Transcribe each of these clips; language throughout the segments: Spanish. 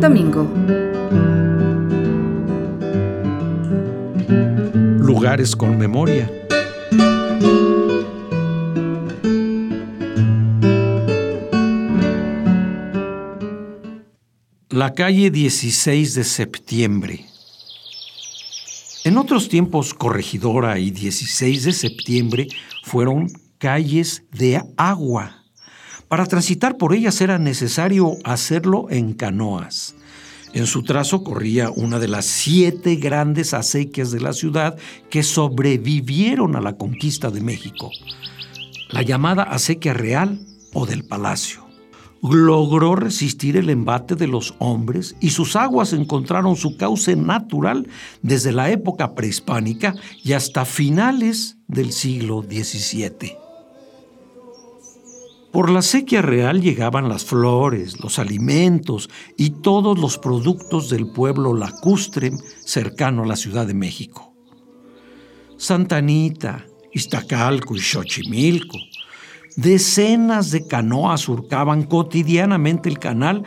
Domingo. Lugares con memoria. La calle 16 de septiembre. En otros tiempos, Corregidora y 16 de septiembre fueron calles de agua. Para transitar por ellas era necesario hacerlo en canoas. En su trazo corría una de las siete grandes acequias de la ciudad que sobrevivieron a la conquista de México, la llamada acequia real o del palacio. Logró resistir el embate de los hombres y sus aguas encontraron su cauce natural desde la época prehispánica y hasta finales del siglo XVII. Por la sequía real llegaban las flores, los alimentos y todos los productos del pueblo lacustre cercano a la Ciudad de México. Santa Anita, Iztacalco y Xochimilco. Decenas de canoas surcaban cotidianamente el canal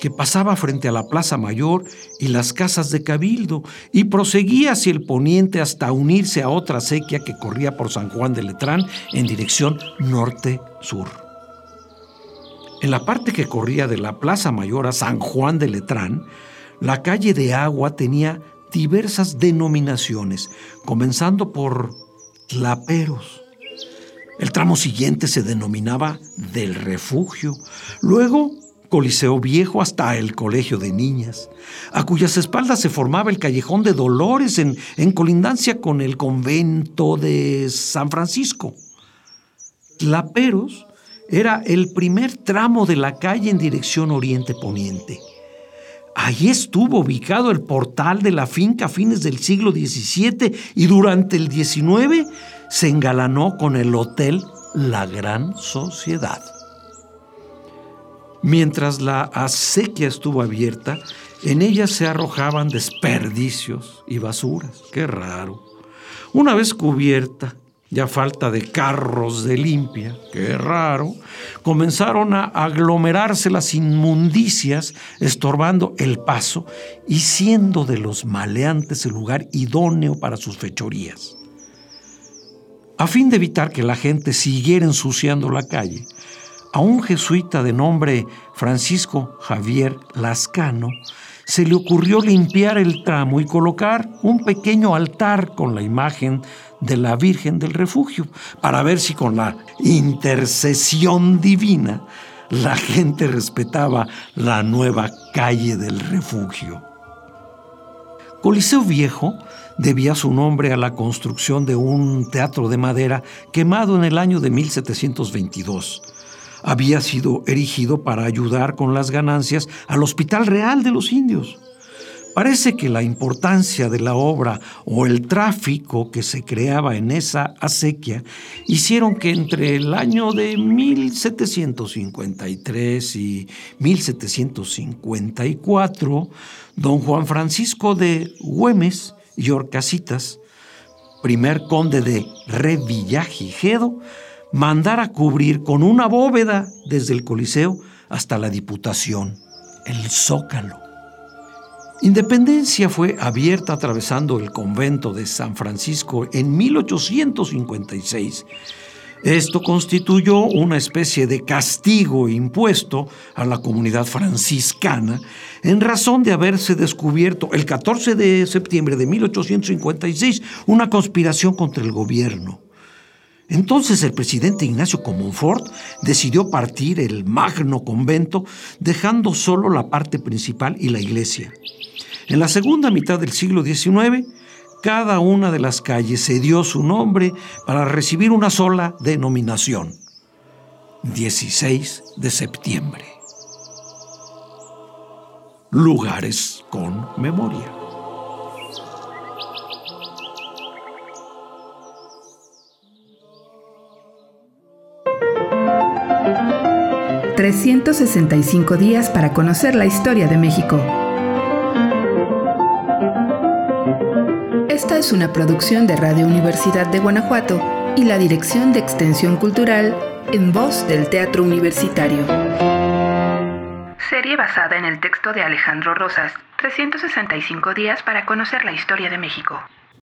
que pasaba frente a la Plaza Mayor y las casas de Cabildo y proseguía hacia el poniente hasta unirse a otra sequía que corría por San Juan de Letrán en dirección norte-sur. En la parte que corría de la Plaza Mayor a San Juan de Letrán, la calle de agua tenía diversas denominaciones, comenzando por Tlaperos. El tramo siguiente se denominaba del refugio, luego Coliseo Viejo hasta el Colegio de Niñas, a cuyas espaldas se formaba el Callejón de Dolores en, colindancia con el convento de San Francisco. Tlaperos era el primer tramo de la calle en dirección oriente-poniente. Allí estuvo ubicado el portal de la finca a fines del siglo XVII y durante el XIX se engalanó con el hotel La Gran Sociedad. Mientras la acequia estuvo abierta, en ella se arrojaban desperdicios y basuras. Qué raro. Una vez cubierta, ya falta de carros de limpia, qué raro, comenzaron a aglomerarse las inmundicias, estorbando el paso y siendo de los maleantes el lugar idóneo para sus fechorías. A fin de evitar que la gente siguiera ensuciando la calle, a un jesuita de nombre Francisco Javier Lascano se le ocurrió limpiar el tramo y colocar un pequeño altar con la imagen de la Virgen del Refugio, para ver si con la intercesión divina la gente respetaba la nueva calle del refugio. Coliseo Viejo debía su nombre a la construcción de un teatro de madera quemado en el año de 1722. Había sido erigido para ayudar con las ganancias al Hospital Real de los Indios. Parece que la importancia de la obra o el tráfico que se creaba en esa acequia hicieron que entre el año de 1753 y 1754, don Juan Francisco de Güemes y Orcasitas, primer conde de Revillagigedo, mandara cubrir con una bóveda desde el Coliseo hasta la Diputación, el Zócalo. Independencia fue abierta atravesando el convento de San Francisco en 1856. Esto constituyó una especie de castigo impuesto a la comunidad franciscana en razón de haberse descubierto el 14 de septiembre de 1856 una conspiración contra el gobierno. Entonces el presidente Ignacio Comonfort decidió partir el magno convento dejando solo la parte principal y la iglesia. En la segunda mitad del siglo XIX, cada una de las calles se dio su nombre para recibir una sola denominación, 16 de septiembre. lugares con memoria. ...365 días para conocer la historia de México. Es una producción de Radio Universidad de Guanajuato y la Dirección de Extensión Cultural en voz del Teatro Universitario. Serie basada en el texto de Alejandro Rosas, 365 días para conocer la historia de México.